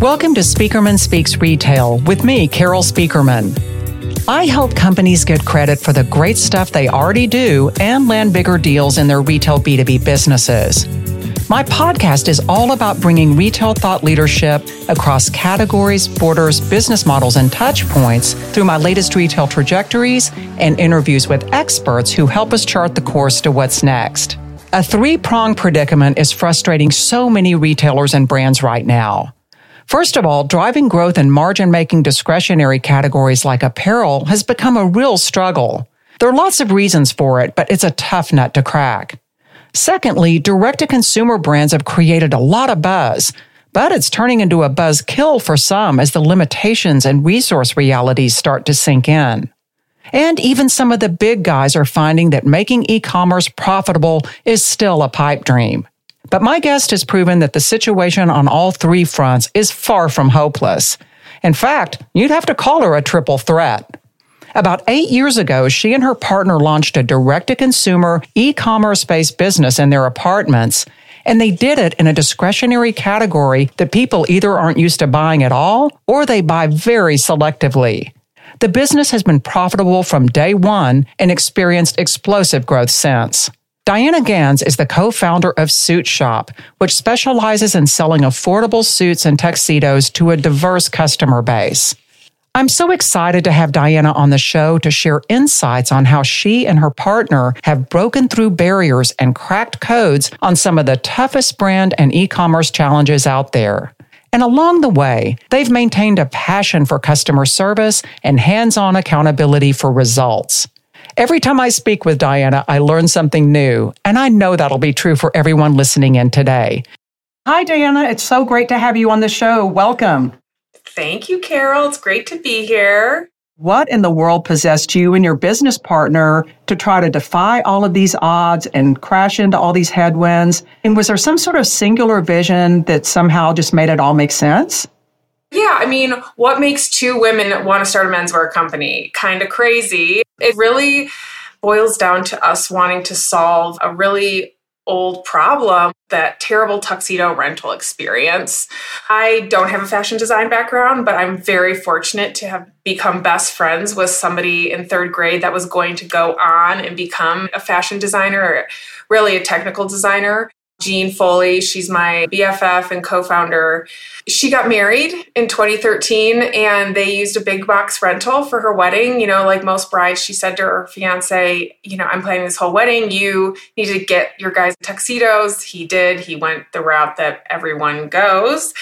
Welcome to Spieckerman Speaks Retail with me, Carol Spieckerman. I help companies get credit for the great stuff they already do and land bigger deals in their retail B2B businesses. My podcast is all about bringing retail thought leadership across categories, borders, business models, and touch points through my latest retail trajectories and interviews with experts who help us chart the course to what's next. A three pronged predicament is frustrating so many retailers and brands right now. First of all, driving growth in margin making discretionary categories like apparel has become a real struggle. There are lots of reasons for it, but it's a tough nut to crack. Secondly, direct to consumer brands have created a lot of buzz, but it's turning into a buzz kill for some as the limitations and resource realities start to sink in. And even some of the big guys are finding that making e commerce profitable is still a pipe dream. But my guest has proven that the situation on all three fronts is far from hopeless. In fact, you'd have to call her a triple threat. About eight years ago, she and her partner launched a direct to consumer e commerce based business in their apartments, and they did it in a discretionary category that people either aren't used to buying at all or they buy very selectively. The business has been profitable from day one and experienced explosive growth since. Diana Ganz is the co-founder of SuitShop, which specializes in selling affordable suits and tuxedos to a diverse customer base. I'm so excited to have Diana on the show to share insights on how she and her partner have broken through barriers and cracked codes on some of the toughest brand and e-commerce challenges out there. And along the way, they've maintained a passion for customer service and hands on accountability for results. Every time I speak with Diana, I learn something new, and I know that'll be true for everyone listening in today. Hi, Diana. It's so great to have you on the show. Welcome. Thank you, Carol. It's great to be here. What in the world possessed you and your business partner to try to defy all of these odds and crash into all these headwinds? And was there some sort of singular vision that somehow just made it all make sense? Yeah, I mean, what makes two women want to start a menswear company? Kind of crazy. It really boils down to us wanting to solve a really old problem that terrible tuxedo rental experience. I don't have a fashion design background, but I'm very fortunate to have become best friends with somebody in third grade that was going to go on and become a fashion designer or really a technical designer. Jean Foley, she's my BFF and co founder. She got married in 2013 and they used a big box rental for her wedding. You know, like most brides, she said to her fiance, You know, I'm planning this whole wedding. You need to get your guys tuxedos. He did. He went the route that everyone goes.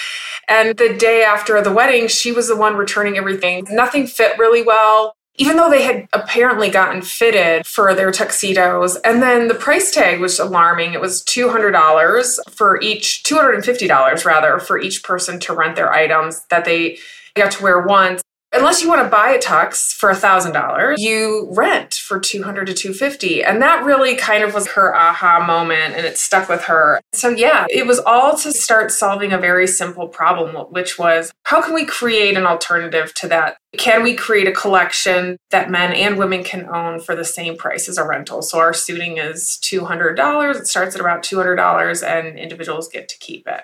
And the day after the wedding, she was the one returning everything. Nothing fit really well even though they had apparently gotten fitted for their tuxedos. And then the price tag was alarming. It was $200 for each, $250 rather, for each person to rent their items that they got to wear once unless you want to buy a tux for a thousand dollars you rent for 200 to 250 and that really kind of was her aha moment and it stuck with her. So yeah it was all to start solving a very simple problem which was how can we create an alternative to that? Can we create a collection that men and women can own for the same price as a rental? So our suiting is $200 it starts at about $200 and individuals get to keep it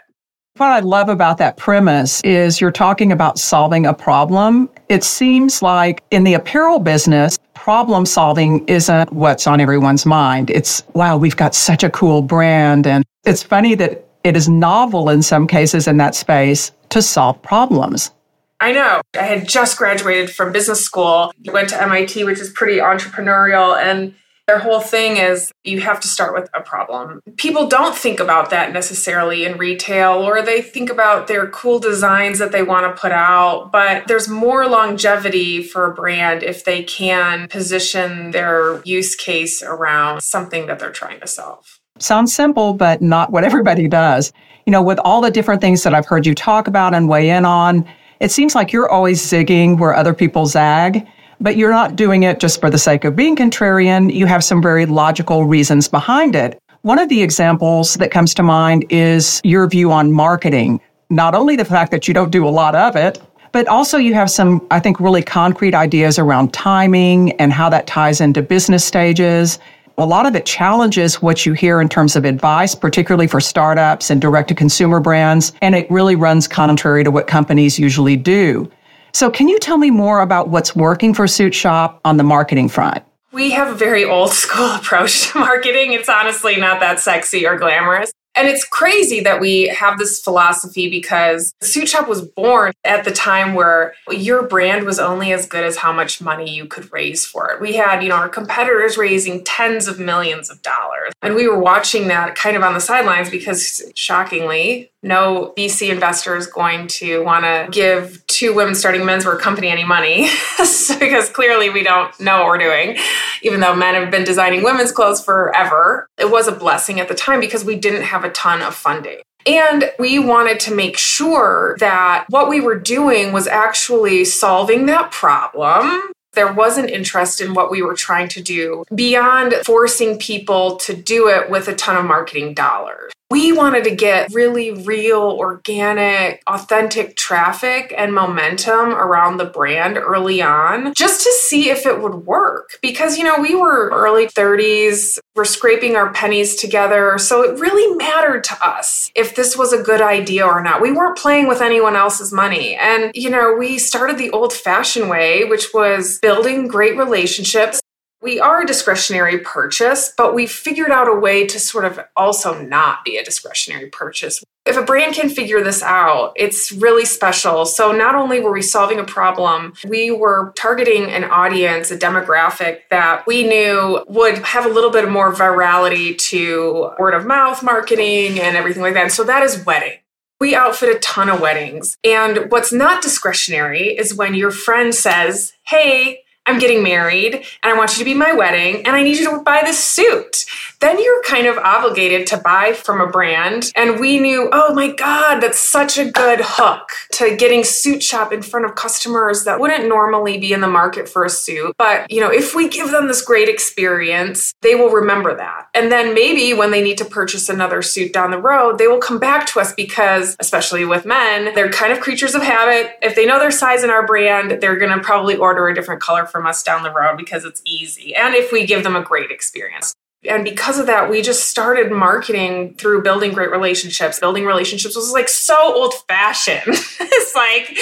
what I love about that premise is you're talking about solving a problem. It seems like in the apparel business, problem solving isn't what's on everyone's mind. It's, wow, we've got such a cool brand. And it's funny that it is novel in some cases in that space to solve problems. I know. I had just graduated from business school, went to MIT, which is pretty entrepreneurial. And their whole thing is you have to start with a problem. People don't think about that necessarily in retail, or they think about their cool designs that they want to put out. But there's more longevity for a brand if they can position their use case around something that they're trying to solve. Sounds simple, but not what everybody does. You know, with all the different things that I've heard you talk about and weigh in on, it seems like you're always zigging where other people zag but you're not doing it just for the sake of being contrarian. You have some very logical reasons behind it. One of the examples that comes to mind is your view on marketing. Not only the fact that you don't do a lot of it, but also you have some, I think, really concrete ideas around timing and how that ties into business stages. a lot of it challenges what you hear in terms of advice, particularly for startups and direct to consumer brands. And it really runs contrary to what companies usually do. So, can you tell me more about what's working for SuitShop on the marketing front? We have a very old school approach to marketing. It's honestly not that sexy or glamorous. And it's crazy that we have this philosophy because SuitShop was born at the time where your brand was only as good as how much money you could raise for it. We had, you know, our competitors raising tens of millions of dollars. And we were watching that kind of on the sidelines because shockingly, no VC investor is going to want to give two women starting menswear company any money because clearly we don't know what we're doing, even though men have been designing women's clothes forever. It was a blessing at the time because we didn't have a ton of funding. And we wanted to make sure that what we were doing was actually solving that problem there was an interest in what we were trying to do beyond forcing people to do it with a ton of marketing dollars. We wanted to get really real, organic, authentic traffic and momentum around the brand early on just to see if it would work. Because, you know, we were early 30s, we're scraping our pennies together. So it really mattered to us if this was a good idea or not. We weren't playing with anyone else's money. And, you know, we started the old fashioned way, which was building great relationships we are a discretionary purchase, but we figured out a way to sort of also not be a discretionary purchase. If a brand can figure this out, it's really special. So, not only were we solving a problem, we were targeting an audience, a demographic that we knew would have a little bit more virality to word of mouth marketing and everything like that. And so, that is wedding. We outfit a ton of weddings. And what's not discretionary is when your friend says, Hey, I'm getting married and I want you to be my wedding and I need you to buy this suit. Then you're kind of obligated to buy from a brand. And we knew, oh my God, that's such a good hook to getting SuitShop in front of customers that wouldn't normally be in the market for a suit. But, you know, if we give them this great experience, they will remember that. And then maybe when they need to purchase another suit down the road, they will come back to us because, especially with men, they're kind of creatures of habit. If they know their size in our brand, they're going to probably order a different color from us down the road because it's easy. And if we give them a great experience. And because of that, we just started marketing through building great relationships. Building relationships was like so old fashioned. it's like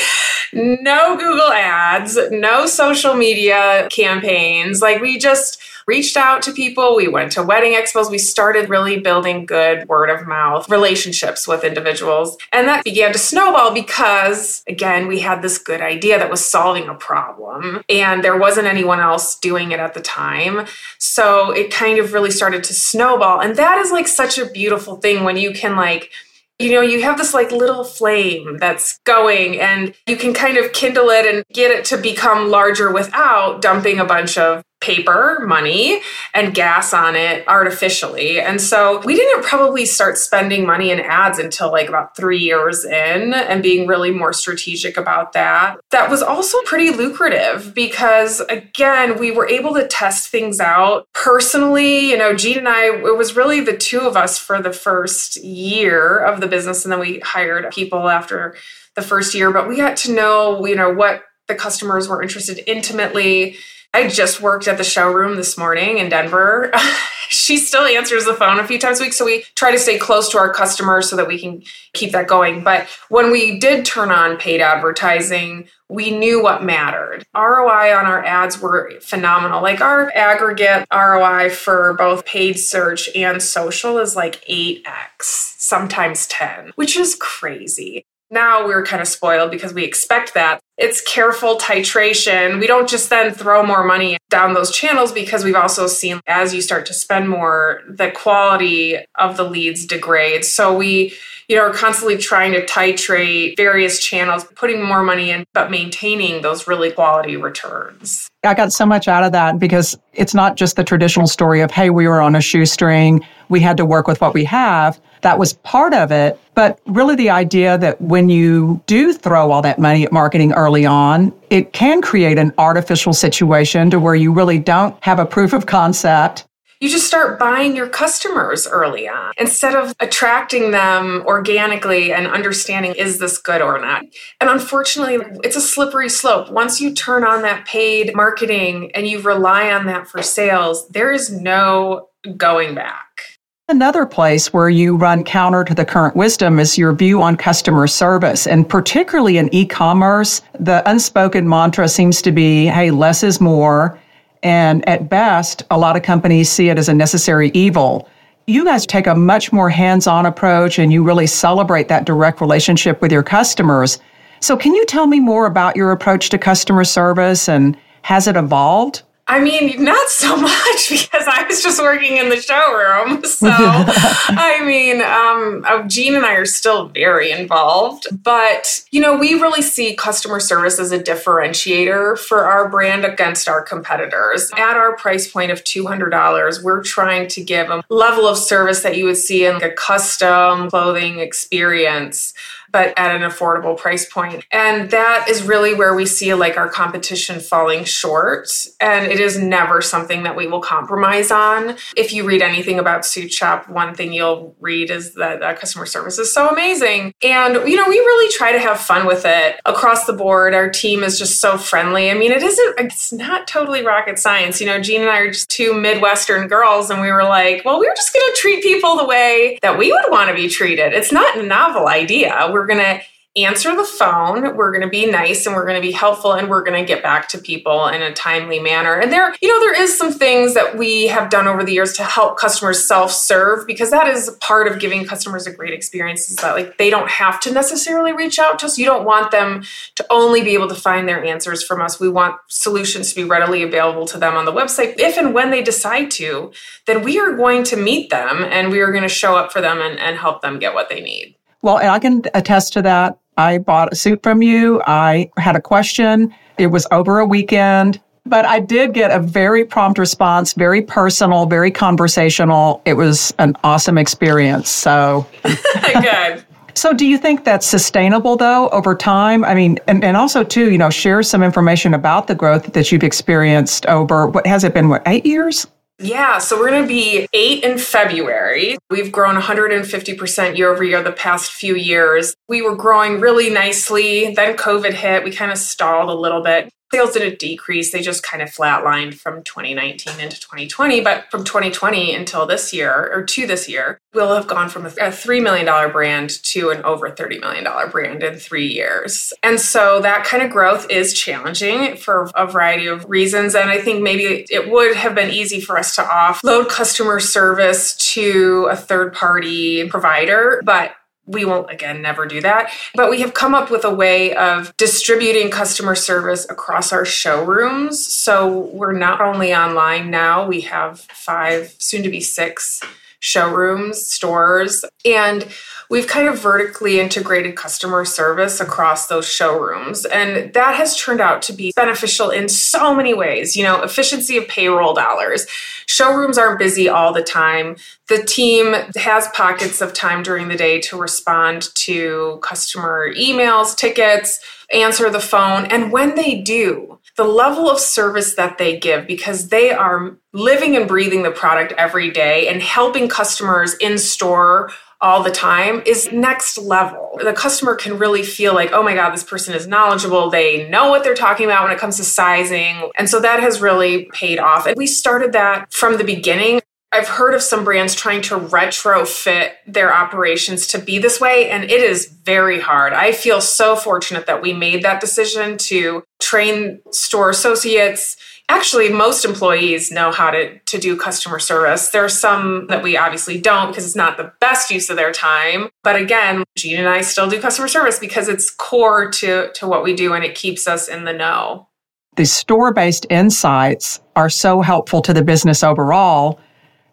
no Google ads, no social media campaigns. Like we just, reached out to people. We went to wedding expos. We started really building good word of mouth relationships with individuals. And that began to snowball because, again, we had this good idea that was solving a problem and there wasn't anyone else doing it at the time. So it kind of really started to snowball. And that is like such a beautiful thing when you can like, you know, you have this like little flame that's going and you can kind of kindle it and get it to become larger without dumping a bunch of paper money and gas on it artificially. And so we didn't probably start spending money in ads until like about three years in and being really more strategic about that. That was also pretty lucrative because, again, we were able to test things out personally. You know, Jean and I, it was really the two of us for the first year of the business. And then we hired people after the first year, but we got to know, you know, what the customers were interested intimately I just worked at the showroom this morning in Denver. she still answers the phone a few times a week. So we try to stay close to our customers so that we can keep that going. But when we did turn on paid advertising, we knew what mattered. ROI on our ads were phenomenal. Like our aggregate ROI for both paid search and social is like 8x, sometimes 10, which is crazy. Now we're kind of spoiled because we expect that. It's careful titration. We don't just then throw more money down those channels because we've also seen as you start to spend more, the quality of the leads degrades. So we, you know, are constantly trying to titrate various channels, putting more money in, but maintaining those really quality returns. I got so much out of that because it's not just the traditional story of, hey, we were on a shoestring, we had to work with what we have. That was part of it. But really, the idea that when you do throw all that money at marketing early on, it can create an artificial situation to where you really don't have a proof of concept you just start buying your customers early on instead of attracting them organically and understanding is this good or not. And unfortunately, it's a slippery slope. Once you turn on that paid marketing and you rely on that for sales, there is no going back. Another place where you run counter to the current wisdom is your view on customer service. And particularly in e commerce, the unspoken mantra seems to be hey, less is more. And at best, a lot of companies see it as a necessary evil. You guys take a much more hands on approach and you really celebrate that direct relationship with your customers. So, can you tell me more about your approach to customer service and has it evolved? I mean, not so much because I was just working in the showroom. So, I mean, um, uh, Jean and I are still very involved, but you know, we really see customer service as a differentiator for our brand against our competitors. At our price point of $200, we're trying to give a level of service that you would see in like a custom clothing experience but at an affordable price point. And that is really where we see like our competition falling short. And it is never something that we will compromise on. If you read anything about SuitShop, one thing you'll read is that uh, customer service is so amazing. And, you know, we really try to have fun with it across the board. Our team is just so friendly. I mean, it isn't, it's not totally rocket science. You know, Jean and I are just two Midwestern girls, and we were like, well, we're just going to treat people the way that we would want to be treated. It's not a novel idea. We're we're going to answer the phone. We're going to be nice and we're going to be helpful and we're going to get back to people in a timely manner. And there, you know, there is some things that we have done over the years to help customers self-serve because that is part of giving customers a great experience is that like they don't have to necessarily reach out to us. You don't want them to only be able to find their answers from us. We want solutions to be readily available to them on the website. If and when they decide to, then we are going to meet them and we are going to show up for them and, and help them get what they need. Well, I can attest to that. I bought a suit from you. I had a question. It was over a weekend, but I did get a very prompt response, very personal, very conversational. It was an awesome experience. So good. So do you think that's sustainable though over time? I mean, and, and also too, you know, share some information about the growth that you've experienced over what has it been, what, eight years? Yeah, so we're going to be eight in February. We've grown 150% year over year the past few years. We were growing really nicely. Then COVID hit. We kind of stalled a little bit sales didn't decrease. They just kind of flatlined from 2019 into 2020. But from 2020 until this year, or to this year, we'll have gone from a $3 million brand to an over $30 million brand in three years. And so that kind of growth is challenging for a variety of reasons. And I think maybe it would have been easy for us to offload customer service to a third party provider. But we won't again never do that. But we have come up with a way of distributing customer service across our showrooms. So we're not only online now we have five soon to be six showrooms stores and we've kind of vertically integrated customer service across those showrooms. And that has turned out to be beneficial in so many ways. You know, efficiency of payroll dollars. Showrooms aren't busy all the time. The team has pockets of time during the day to respond to customer emails, tickets, answer the phone. And when they do, the level of service that they give, because they are living and breathing the product every day and helping customers in store all the time is next level. The customer can really feel like, oh my God, this person is knowledgeable. They know what they're talking about when it comes to sizing. And so that has really paid off. And we started that from the beginning. I've heard of some brands trying to retrofit their operations to be this way, and it is very hard. I feel so fortunate that we made that decision to train store associates. Actually most employees know how to, to do customer service. There are some that we obviously don't because it's not the best use of their time. But again jean and i still do customer service because it's core to, to what we do and it keeps us in the know. The store-based insights are so helpful to the business overall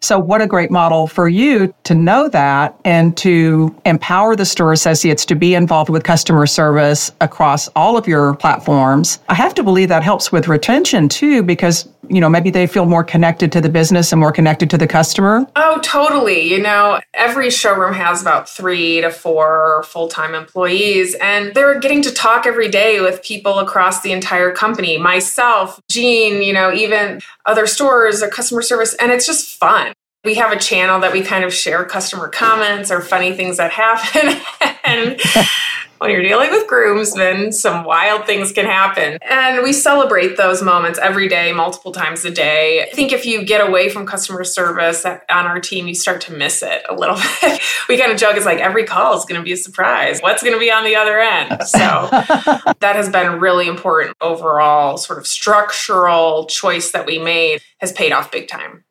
So, what a great model for you to know that and to empower the store associates to be involved with customer service across all of your platforms. I have to believe that helps with retention too, because, you know, maybe they feel more connected to the business and more connected to the customer. Oh, totally. You know, every showroom has about three to four full time employees, and they're getting to talk every day with people across the entire company. Myself, Jean, you know, even other stores or customer service, and it's just fun. We have a channel that we kind of share customer comments or funny things that happen. and when you're dealing with groomsmen, some wild things can happen. And we celebrate those moments every day, multiple times a day. I think if you get away from customer service on our team, you start to miss it a little bit. we kind of joke, it's like every call is going to be a surprise. What's going to be on the other end? So that has been really important overall, sort of structural choice that we made has paid off big time.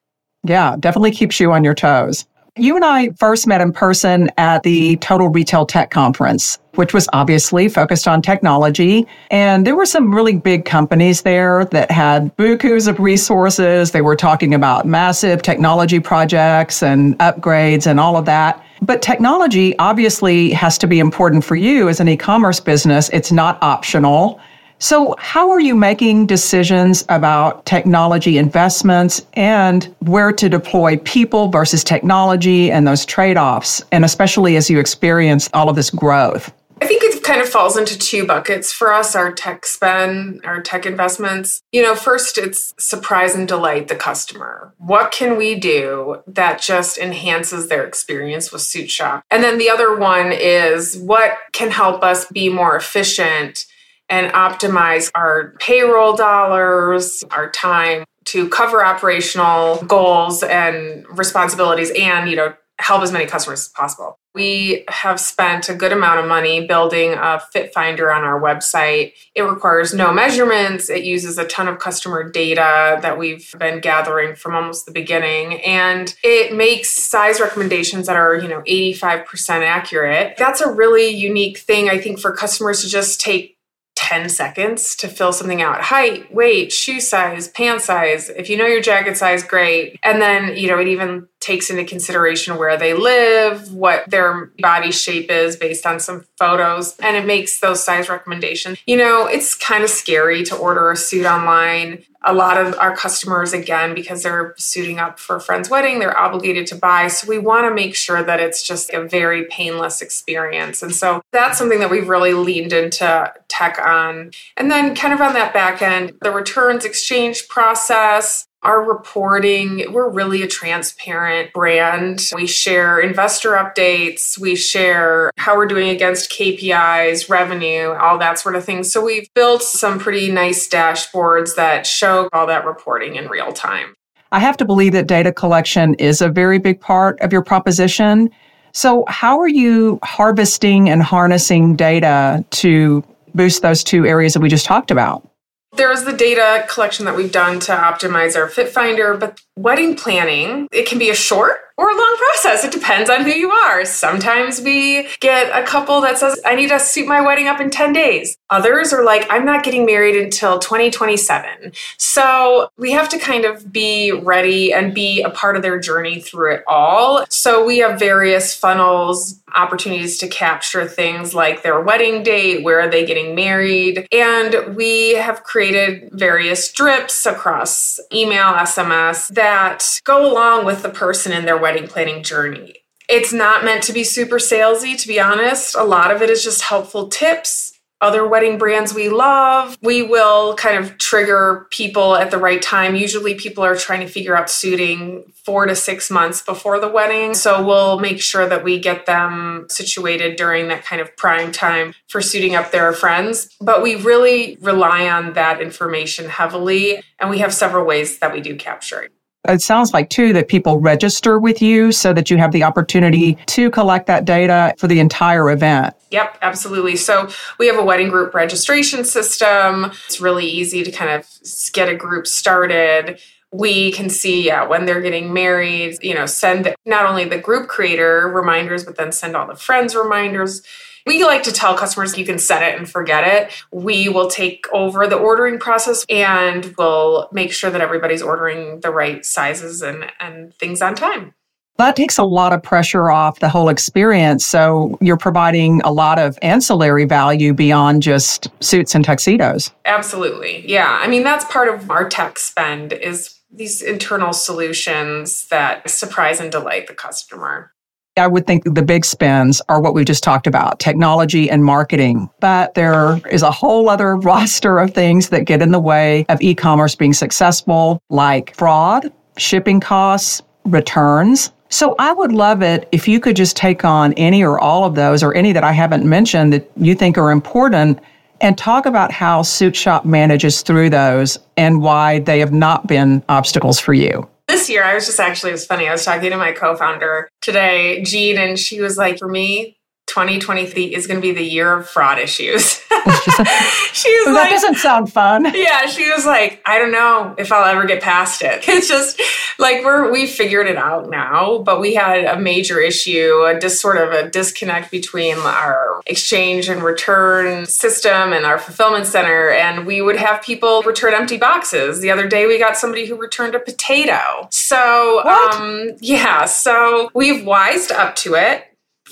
Yeah, definitely keeps you on your toes. You and I first met in person at the Total Retail Tech Conference, which was obviously focused on technology. And there were some really big companies there that had bukus of resources. They were talking about massive technology projects and upgrades and all of that. But technology obviously has to be important for you as an e commerce business. It's not optional. So, how are you making decisions about technology investments and where to deploy people versus technology and those trade offs, and especially as you experience all of this growth? I think it kind of falls into two buckets for us our tech spend, our tech investments. You know, first, it's surprise and delight the customer. What can we do that just enhances their experience with SuitShop? And then the other one is what can help us be more efficient and optimize our payroll dollars, our time to cover operational goals and responsibilities and, you know, help as many customers as possible. We have spent a good amount of money building a fit finder on our website. It requires no measurements. It uses a ton of customer data that we've been gathering from almost the beginning and it makes size recommendations that are, you know, 85% accurate. That's a really unique thing I think for customers to just take 10 seconds to fill something out height, weight, shoe size, pant size. If you know your jacket size, great. And then, you know, it even takes into consideration where they live, what their body shape is based on some photos, and it makes those size recommendations. You know, it's kind of scary to order a suit online. A lot of our customers, again, because they're suiting up for a friend's wedding, they're obligated to buy. So we want to make sure that it's just a very painless experience. And so that's something that we've really leaned into tech on. And then, kind of on that back end, the returns exchange process, our reporting, we're really a transparent brand. We share investor updates, we share how we're doing against KPIs, revenue, all that sort of thing. So we've built some pretty nice dashboards that show all that reporting in real time. I have to believe that data collection is a very big part of your proposition. So, how are you harvesting and harnessing data to boost those two areas that we just talked about? There's the data collection that we've done to optimize our fit finder, but wedding planning, it can be a short or a long process. It depends on who you are. Sometimes we get a couple that says, I need to suit my wedding up in 10 days. Others are like, I'm not getting married until 2027. So we have to kind of be ready and be a part of their journey through it all. So we have various funnels, opportunities to capture things like their wedding date, where are they getting married. And we have created various drips across email, SMS that go along with the person in their wedding planning journey. It's not meant to be super salesy, to be honest. A lot of it is just helpful tips other wedding brands we love. We will kind of trigger people at the right time. Usually, people are trying to figure out suiting four to six months before the wedding. So, we'll make sure that we get them situated during that kind of prime time for suiting up their friends. But we really rely on that information heavily, and we have several ways that we do capture. It sounds like, too, that people register with you so that you have the opportunity to collect that data for the entire event. Yep, absolutely. So we have a wedding group registration system. It's really easy to kind of get a group started. We can see yeah, when they're getting married, you know, send not only the group creator reminders, but then send all the friends reminders We like to tell customers you can set it and forget it. We will take over the ordering process and we'll make sure that everybody's ordering the right sizes and, and things on time. That takes a lot of pressure off the whole experience. So you're providing a lot of ancillary value beyond just suits and tuxedos. Absolutely. Yeah. I mean, that's part of our tech spend is these internal solutions that surprise and delight the customer. I would think the big spends are what we just talked about technology and marketing. But there is a whole other roster of things that get in the way of e commerce being successful, like fraud, shipping costs, returns. So I would love it if you could just take on any or all of those or any that I haven't mentioned that you think are important and talk about how SuitShop manages through those and why they have not been obstacles for you. Year, I was just actually, it was funny. I was talking to my co founder today, Jean, and she was like, for me, 2023 is going to be the year of fraud issues. she was that doesn't sound fun. Yeah, she was like, I don't know if I'll ever get past it. It's just like we're we figured it out now, but we had a major issue, a just sort of a disconnect between our exchange and return system and our fulfillment center, and we would have people return empty boxes. The other day, we got somebody who returned a potato. So, um, yeah, so we've wised up to it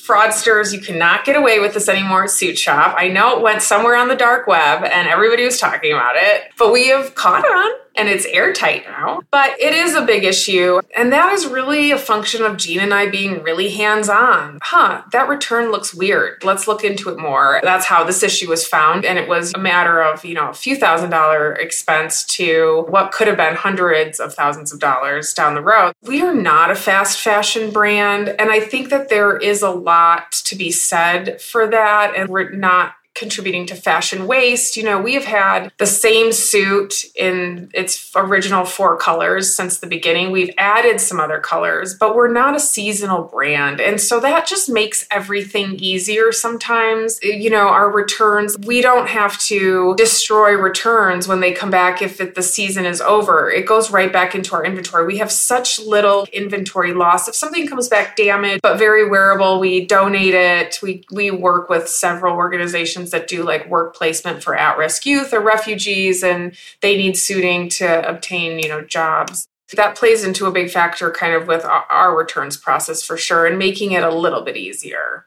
fraudsters, you cannot get away with this anymore at SuitShop. I know it went somewhere on the dark web and everybody was talking about it, but we have caught on and it's airtight now. But it is a big issue. And that is really a function of Jean and I being really hands on. Huh, that return looks weird. Let's look into it more. That's how this issue was found. And it was a matter of, you know, a few thousand dollar expense to what could have been hundreds of thousands of dollars down the road. We are not a fast fashion brand. And I think that there is a lot to be said for that. And we're not contributing to fashion waste. You know, we have had the same suit in its original four colors since the beginning. We've added some other colors, but we're not a seasonal brand. And so that just makes everything easier sometimes. You know, our returns, we don't have to destroy returns when they come back if it, the season is over. It goes right back into our inventory. We have such little inventory loss. If something comes back damaged but very wearable, we donate it. We we work with several organizations organizations that do like work placement for at-risk youth or refugees and they need suiting to obtain, you know, jobs. That plays into a big factor kind of with our returns process for sure and making it a little bit easier.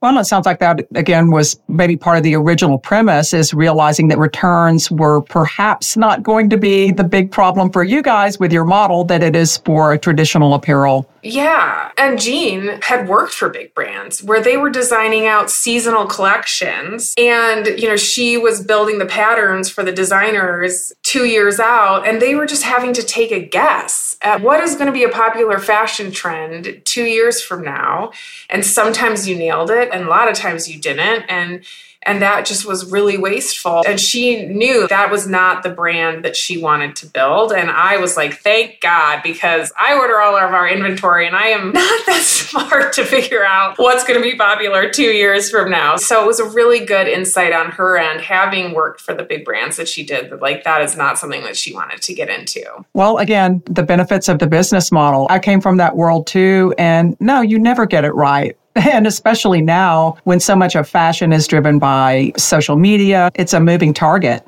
Well, it sounds like that again was maybe part of the original premise is realizing that returns were perhaps not going to be the big problem for you guys with your model that it is for traditional apparel yeah. And Jean had worked for big brands where they were designing out seasonal collections. And, you know, she was building the patterns for the designers two years out. And they were just having to take a guess at what is going to be a popular fashion trend two years from now. And sometimes you nailed it, and a lot of times you didn't. And and that just was really wasteful. And she knew that was not the brand that she wanted to build. And I was like, thank God, because I order all of our inventory and I am not that smart to figure out what's going to be popular two years from now. So it was a really good insight on her end, having worked for the big brands that she did, that like that is not something that she wanted to get into. Well, again, the benefits of the business model. I came from that world too. And no, you never get it right. And especially now when so much of fashion is driven by social media, it's a moving target.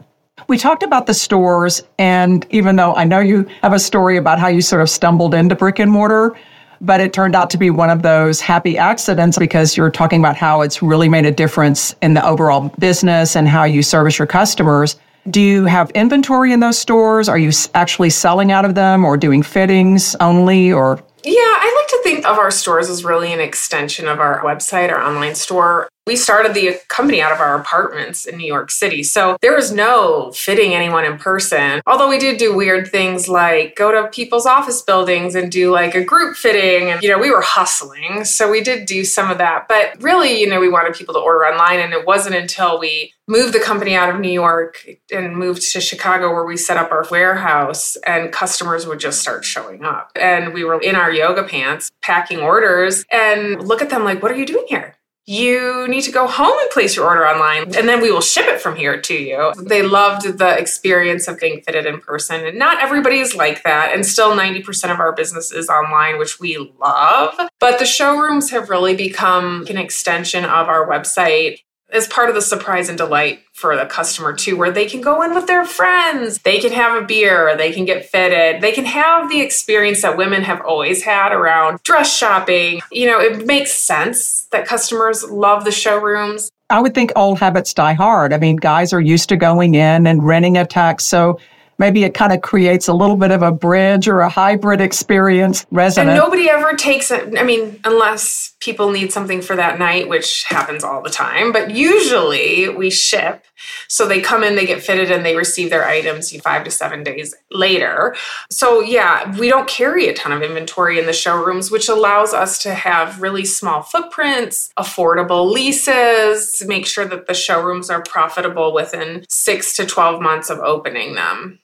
We talked about the stores, and even though I know you have a story about how you sort of stumbled into brick and mortar, but it turned out to be one of those happy accidents because you're talking about how it's really made a difference in the overall business and how you service your customers. Do you have inventory in those stores? Are you actually selling out of them or doing fittings only or yeah, I like to think of our stores as really an extension of our website, our online store. We started the company out of our apartments in New York City. So there was no fitting anyone in person. Although we did do weird things like go to people's office buildings and do like a group fitting. And, you know, we were hustling. So we did do some of that. But really, you know, we wanted people to order online. And it wasn't until we moved the company out of New York and moved to Chicago where we set up our warehouse and customers would just start showing up. And we were in our yoga pants packing orders and look at them like, what are you doing here? You need to go home and place your order online and then we will ship it from here to you. They loved the experience of getting fitted in person. And not everybody is like that. And still 90% of our business is online, which we love. But the showrooms have really become an extension of our website as part of the surprise and delight for the customer too, where they can go in with their friends, they can have a beer, they can get fitted, they can have the experience that women have always had around dress shopping. You know, it makes sense that customers love the showrooms. I would think old habits die hard. I mean, guys are used to going in and renting a tux. So maybe it kind of creates a little bit of a bridge or a hybrid experience. And nobody ever takes it. I mean, unless people need something for that night, which happens all the time, but usually we ship. So they come in, they get fitted, and they receive their items five to seven days later. So, yeah, we don't carry a ton of inventory in the showrooms, which allows us to have really small footprints, affordable leases, make sure that the showrooms are profitable within six to 12 months of opening them.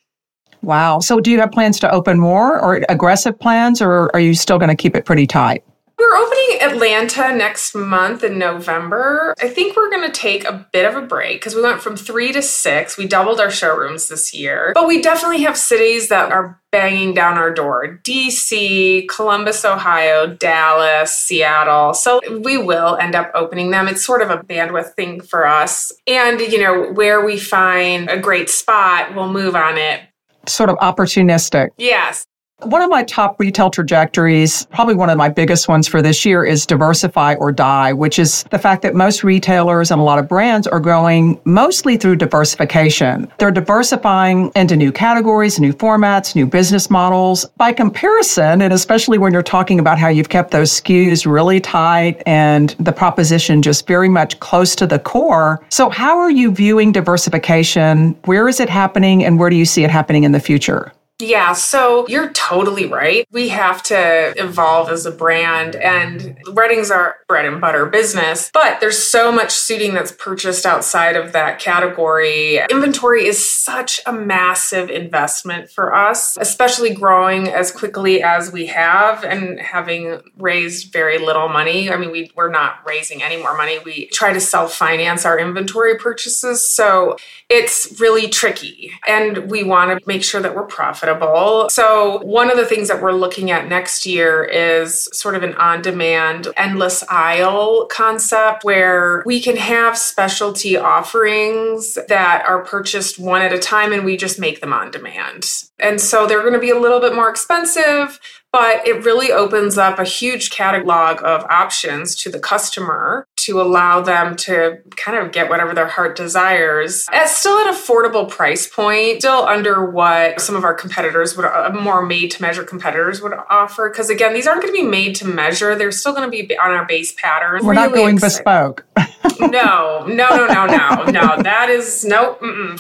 Wow. So, do you have plans to open more or aggressive plans, or are you still going to keep it pretty tight? We're opening Atlanta next month in November. I think we're going to take a bit of a break because we went from three to six. We doubled our showrooms this year, but we definitely have cities that are banging down our door DC, Columbus, Ohio, Dallas, Seattle. So we will end up opening them. It's sort of a bandwidth thing for us. And, you know, where we find a great spot, we'll move on it sort of opportunistic. Yes. One of my top retail trajectories, probably one of my biggest ones for this year is diversify or die, which is the fact that most retailers and a lot of brands are growing mostly through diversification. They're diversifying into new categories, new formats, new business models. By comparison, and especially when you're talking about how you've kept those SKUs really tight and the proposition just very much close to the core. So how are you viewing diversification? Where is it happening and where do you see it happening in the future? Yeah, so you're totally right. We have to evolve as a brand, and weddings are bread and butter business, but there's so much suiting that's purchased outside of that category. Inventory is such a massive investment for us, especially growing as quickly as we have and having raised very little money. I mean, we, we're not raising any more money. We try to self finance our inventory purchases. So it's really tricky, and we want to make sure that we're profitable profitable. So, one of the things that we're looking at next year is sort of an on demand, endless aisle concept where we can have specialty offerings that are purchased one at a time and we just make them on demand. And so they're going to be a little bit more expensive, but it really opens up a huge catalog of options to the customer to allow them to kind of get whatever their heart desires at still an affordable price point, still under what some of our competitors would, uh, more made to measure competitors would offer. Because again, these aren't going to be made to measure, they're still going to be on our base pattern. We're really not going bespoke. no, no, no, no, no, no. That is no.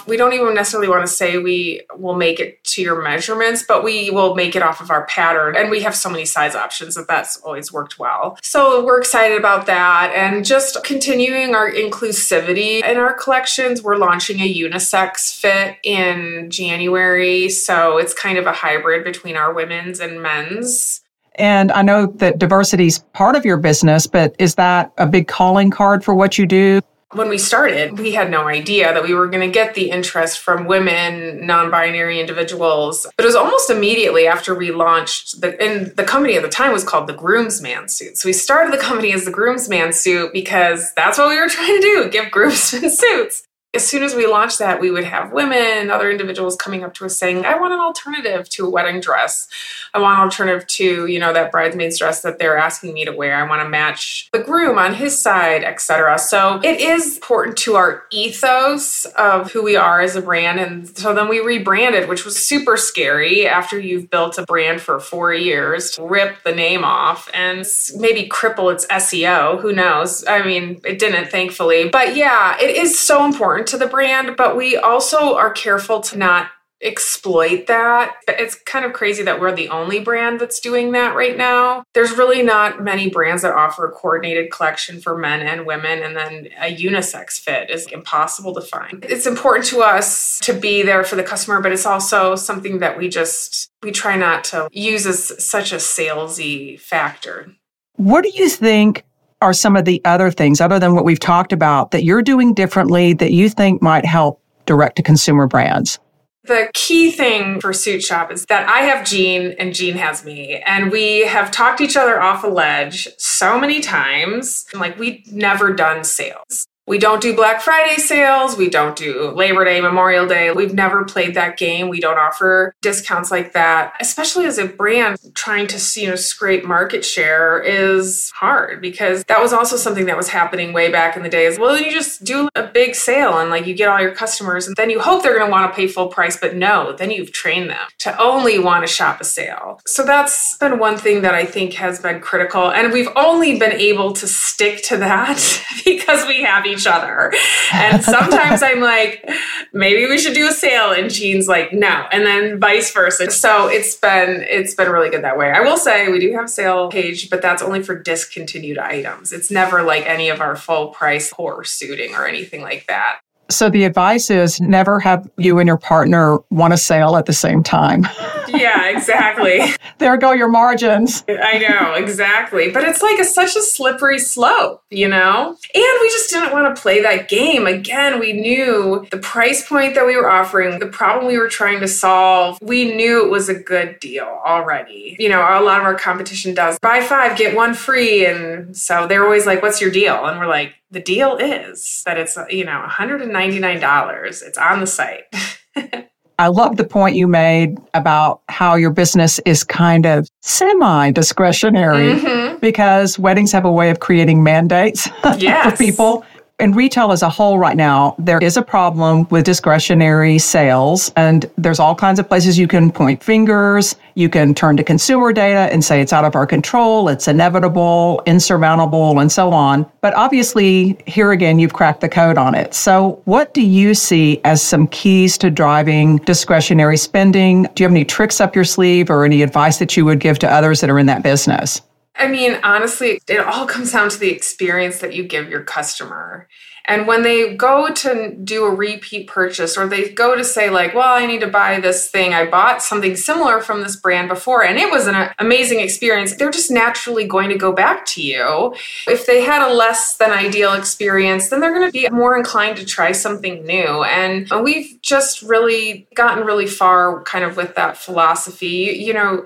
We don't even necessarily want to say we will make it to your measurements, but we will make it off of our pattern and we have so many size options that that's always worked well. So we're excited about that and just continuing our inclusivity in our collections. We're launching a unisex fit in January. So it's kind of a hybrid between our women's and men's. And I know that diversity is part of your business, but is that a big calling card for what you do? When we started, we had no idea that we were going to get the interest from women, non-binary individuals. But it was almost immediately after we launched the and the company at the time was called the Groomsman Suit. So we started the company as the Groomsman Suit because that's what we were trying to do, give groomsmen suits as soon as we launched that, we would have women, other individuals coming up to us saying, I want an alternative to a wedding dress. I want an alternative to, you know, that bridesmaid's dress that they're asking me to wear. I want to match the groom on his side, etc. So it is important to our ethos of who we are as a brand. And so then we rebranded, which was super scary after you've built a brand for four years to rip the name off and maybe cripple its SEO. Who knows? I mean, it didn't, thankfully. But yeah, it is so important important to the brand, but we also are careful to not exploit that. It's kind of crazy that we're the only brand that's doing that right now. There's really not many brands that offer a coordinated collection for men and women, and then a unisex fit is impossible to find. It's important to us to be there for the customer, but it's also something that we just we try not to use as such a salesy factor. What do you think are some of the other things other than what we've talked about that you're doing differently that you think might help direct to consumer brands? The key thing for SuitShop is that I have Jean and Jean has me. And we have talked each other off a ledge so many times. Like, we've never done sales. We don't do Black Friday sales. We don't do Labor Day, Memorial Day. We've never played that game. We don't offer discounts like that. Especially as a brand trying to, you know, scrape market share is hard because that was also something that was happening way back in the days. Well, then you just do a big sale and like you get all your customers and then you hope they're going to want to pay full price, but no, then you've trained them to only want to shop a sale. So that's been one thing that I think has been critical. And we've only been able to stick to that because we have each other. And sometimes I'm like, maybe we should do a sale. And Jean's like, no. And then vice versa. So it's been it's been really good that way. I will say we do have a sale page, but that's only for discontinued items. It's never like any of our full price core suiting or anything like that. So the advice is never have you and your partner want a sale at the same time. Yeah, exactly. there go your margins. I know, exactly. But it's like a, such a slippery slope, you know? And we just didn't want to play that game. Again, we knew the price point that we were offering, the problem we were trying to solve. We knew it was a good deal already. You know, a lot of our competition does buy five, get one free. And so they're always like, what's your deal? And we're like, the deal is that it's, you know, $199. It's on the site. I love the point you made about how your business is kind of semi discretionary mm-hmm. because weddings have a way of creating mandates yes. for people in retail as a whole right now, there is a problem with discretionary sales, and there's all kinds of places you can point fingers. You can turn to consumer data and say it's out of our control, it's inevitable, insurmountable, and so on. But obviously, here again, you've cracked the code on it. So, what do you see as some keys to driving discretionary spending? Do you have any tricks up your sleeve or any advice that you would give to others that are in that business? I mean, honestly, it all comes down to the experience that you give your customer. And when they go to do a repeat purchase or they go to say, like, well, I need to buy this thing, I bought something similar from this brand before and it was an amazing experience, they're just naturally going to go back to you. If they had a less than ideal experience, then they're going to be more inclined to try something new. And we've just really gotten really far kind of with that philosophy. You know,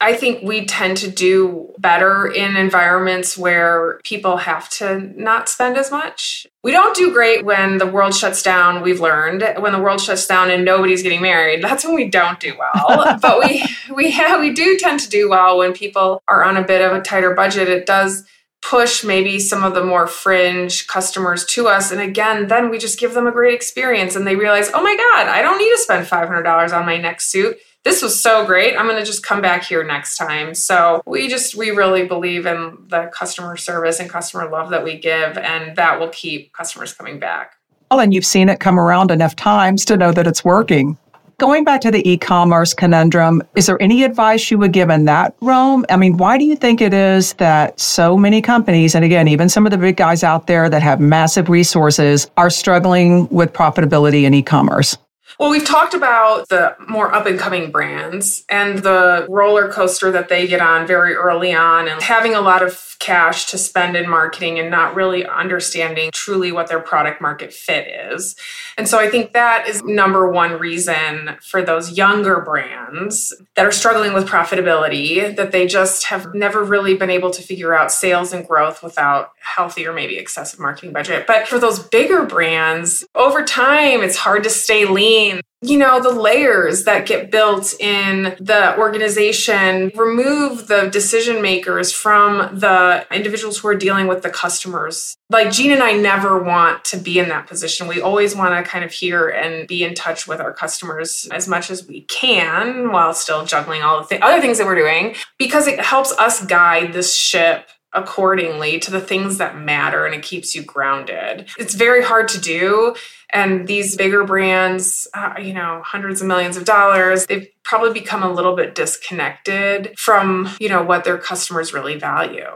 I think we tend to do better in environments where people have to not spend as much. We don't do great when the world shuts down, we've learned. When the world shuts down and nobody's getting married, that's when we don't do well. but we we have we do tend to do well when people are on a bit of a tighter budget. It does push maybe some of the more fringe customers to us. And again, then we just give them a great experience and they realize, oh my God, I don't need to spend $500 on my next suit this was so great. I'm going to just come back here next time. So we just, we really believe in the customer service and customer love that we give, and that will keep customers coming back. Well, and you've seen it come around enough times to know that it's working. Going back to the e commerce conundrum, is there any advice you would give in that realm? I mean, why do you think it is that so many companies, and again, even some of the big guys out there that have massive resources, are struggling with profitability in e commerce? Well, we've talked about the more up and coming brands and the roller coaster that they get on very early on and having a lot of cash to spend in marketing and not really understanding truly what their product market fit is. And so I think that is number one reason for those younger brands that are struggling with profitability that they just have never really been able to figure out sales and growth without healthy or maybe excessive marketing budget. But for those bigger brands, over time it's hard to stay lean you know, the layers that get built in the organization remove the decision makers from the individuals who are dealing with the customers. Like Jean and I never want to be in that position. We always want to kind of hear and be in touch with our customers as much as we can while still juggling all the th- other things that we're doing because it helps us guide this ship accordingly to the things that matter and it keeps you grounded. It's very hard to do. And these bigger brands, uh, you know, hundreds of millions of dollars, they've probably become a little bit disconnected from, you know, what their customers really value.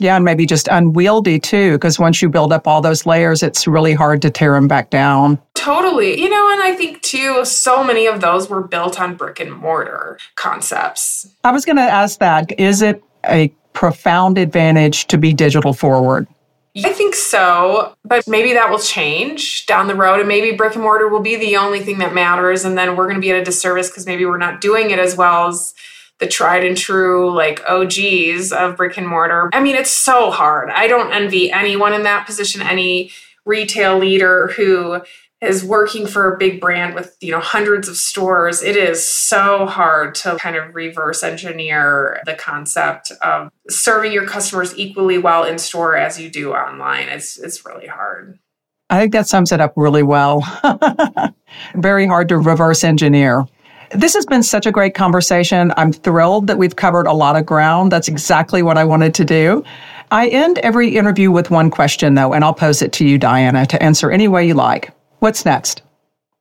Yeah, and maybe just unwieldy too, because once you build up all those layers, it's really hard to tear them back down. Totally. You know, and I think too, so many of those were built on brick and mortar concepts. I was going to ask that. Is it a profound advantage to be digital forward? I think so, but maybe that will change down the road, and maybe brick and mortar will be the only thing that matters, and then we're going to be at a disservice because maybe we're not doing it as well as the tried and true like OGs of brick and mortar. I mean, it's so hard. I don't envy anyone in that position, any retail leader who is working for a big brand with you know hundreds of stores it is so hard to kind of reverse engineer the concept of serving your customers equally well in store as you do online it's it's really hard i think that sums it up really well very hard to reverse engineer this has been such a great conversation. I'm thrilled that we've covered a lot of ground. That's exactly what I wanted to do. I end every interview with one question, though, and I'll pose it to you, Diana, to answer any way you like. What's next?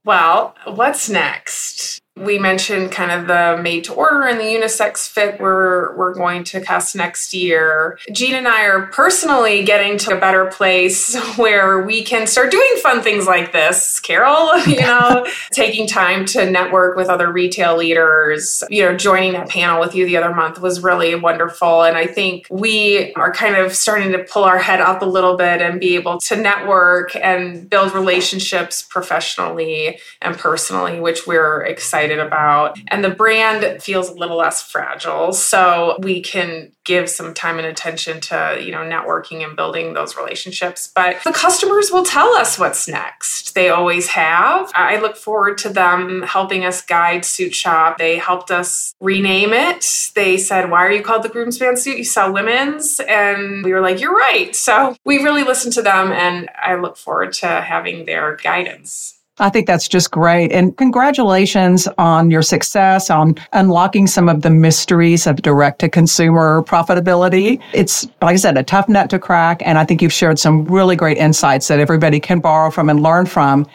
Well, what's next? We mentioned kind of the made to order and the unisex fit we're we're going to cast next year. Jean and I are personally getting to a better place where we can start doing fun things like this. Carol, you know, taking time to network with other retail leaders, you know, joining that panel with you the other month was really wonderful. And I think we are kind of starting to pull our head up a little bit and be able to network and build relationships professionally and personally, which we're excited excited about. And the brand feels a little less fragile. So we can give some time and attention to, you know, networking and building those relationships. But the customers will tell us what's next. They always have. I look forward to them helping us guide SuitShop. They helped us rename it. They said, Why are you called the Groomsman Suit? You sell women's. And we were like, You're right. So we really listened to them and I look forward to having their guidance. I think that's just great. And congratulations on your success on unlocking some of the mysteries of direct to consumer profitability. It's, like I said, a tough nut to crack. And I think you've shared some really great insights that everybody can borrow from and learn from.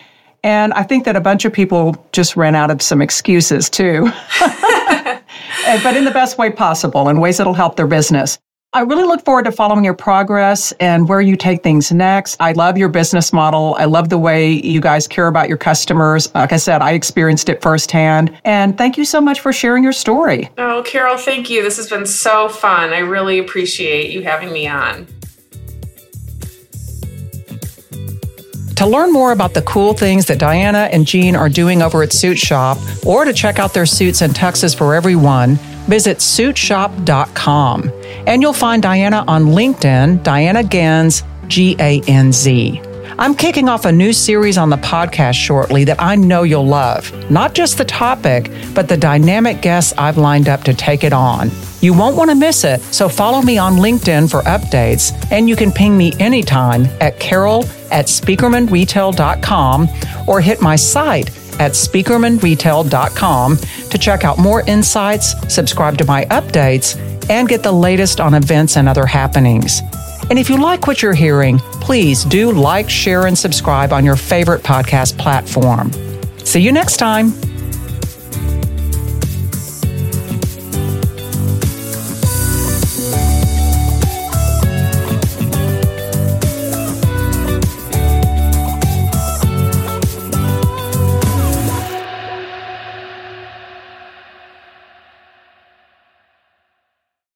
And I think that a bunch of people just ran out of some excuses too, but in the best way possible, in ways that'll help their business. I really look forward to following your progress and where you take things next. I love your business model. I love the way you guys care about your customers. Like I said, I experienced it firsthand. And thank you so much for sharing your story. Oh, Carol, thank you. This has been so fun. I really appreciate you having me on. To learn more about the cool things that Diana and Jean are doing over at SuitShop, or to check out their suits and tuxes for everyone, visit suitshop.com. And you'll find Diana on LinkedIn, Diana Ganz, G A N Z. I'm kicking off a new series on the podcast shortly that I know you'll love. Not just the topic, but the dynamic guests I've lined up to take it on. You won't want to miss it, so follow me on LinkedIn for updates, and you can ping me anytime at carol at spieckermanretail.com or hit my site at spieckermanretail.com to check out more insights, subscribe to my updates, and get the latest on events and other happenings. And if you like what you're hearing, please do like, share, and subscribe on your favorite podcast platform. See you next time.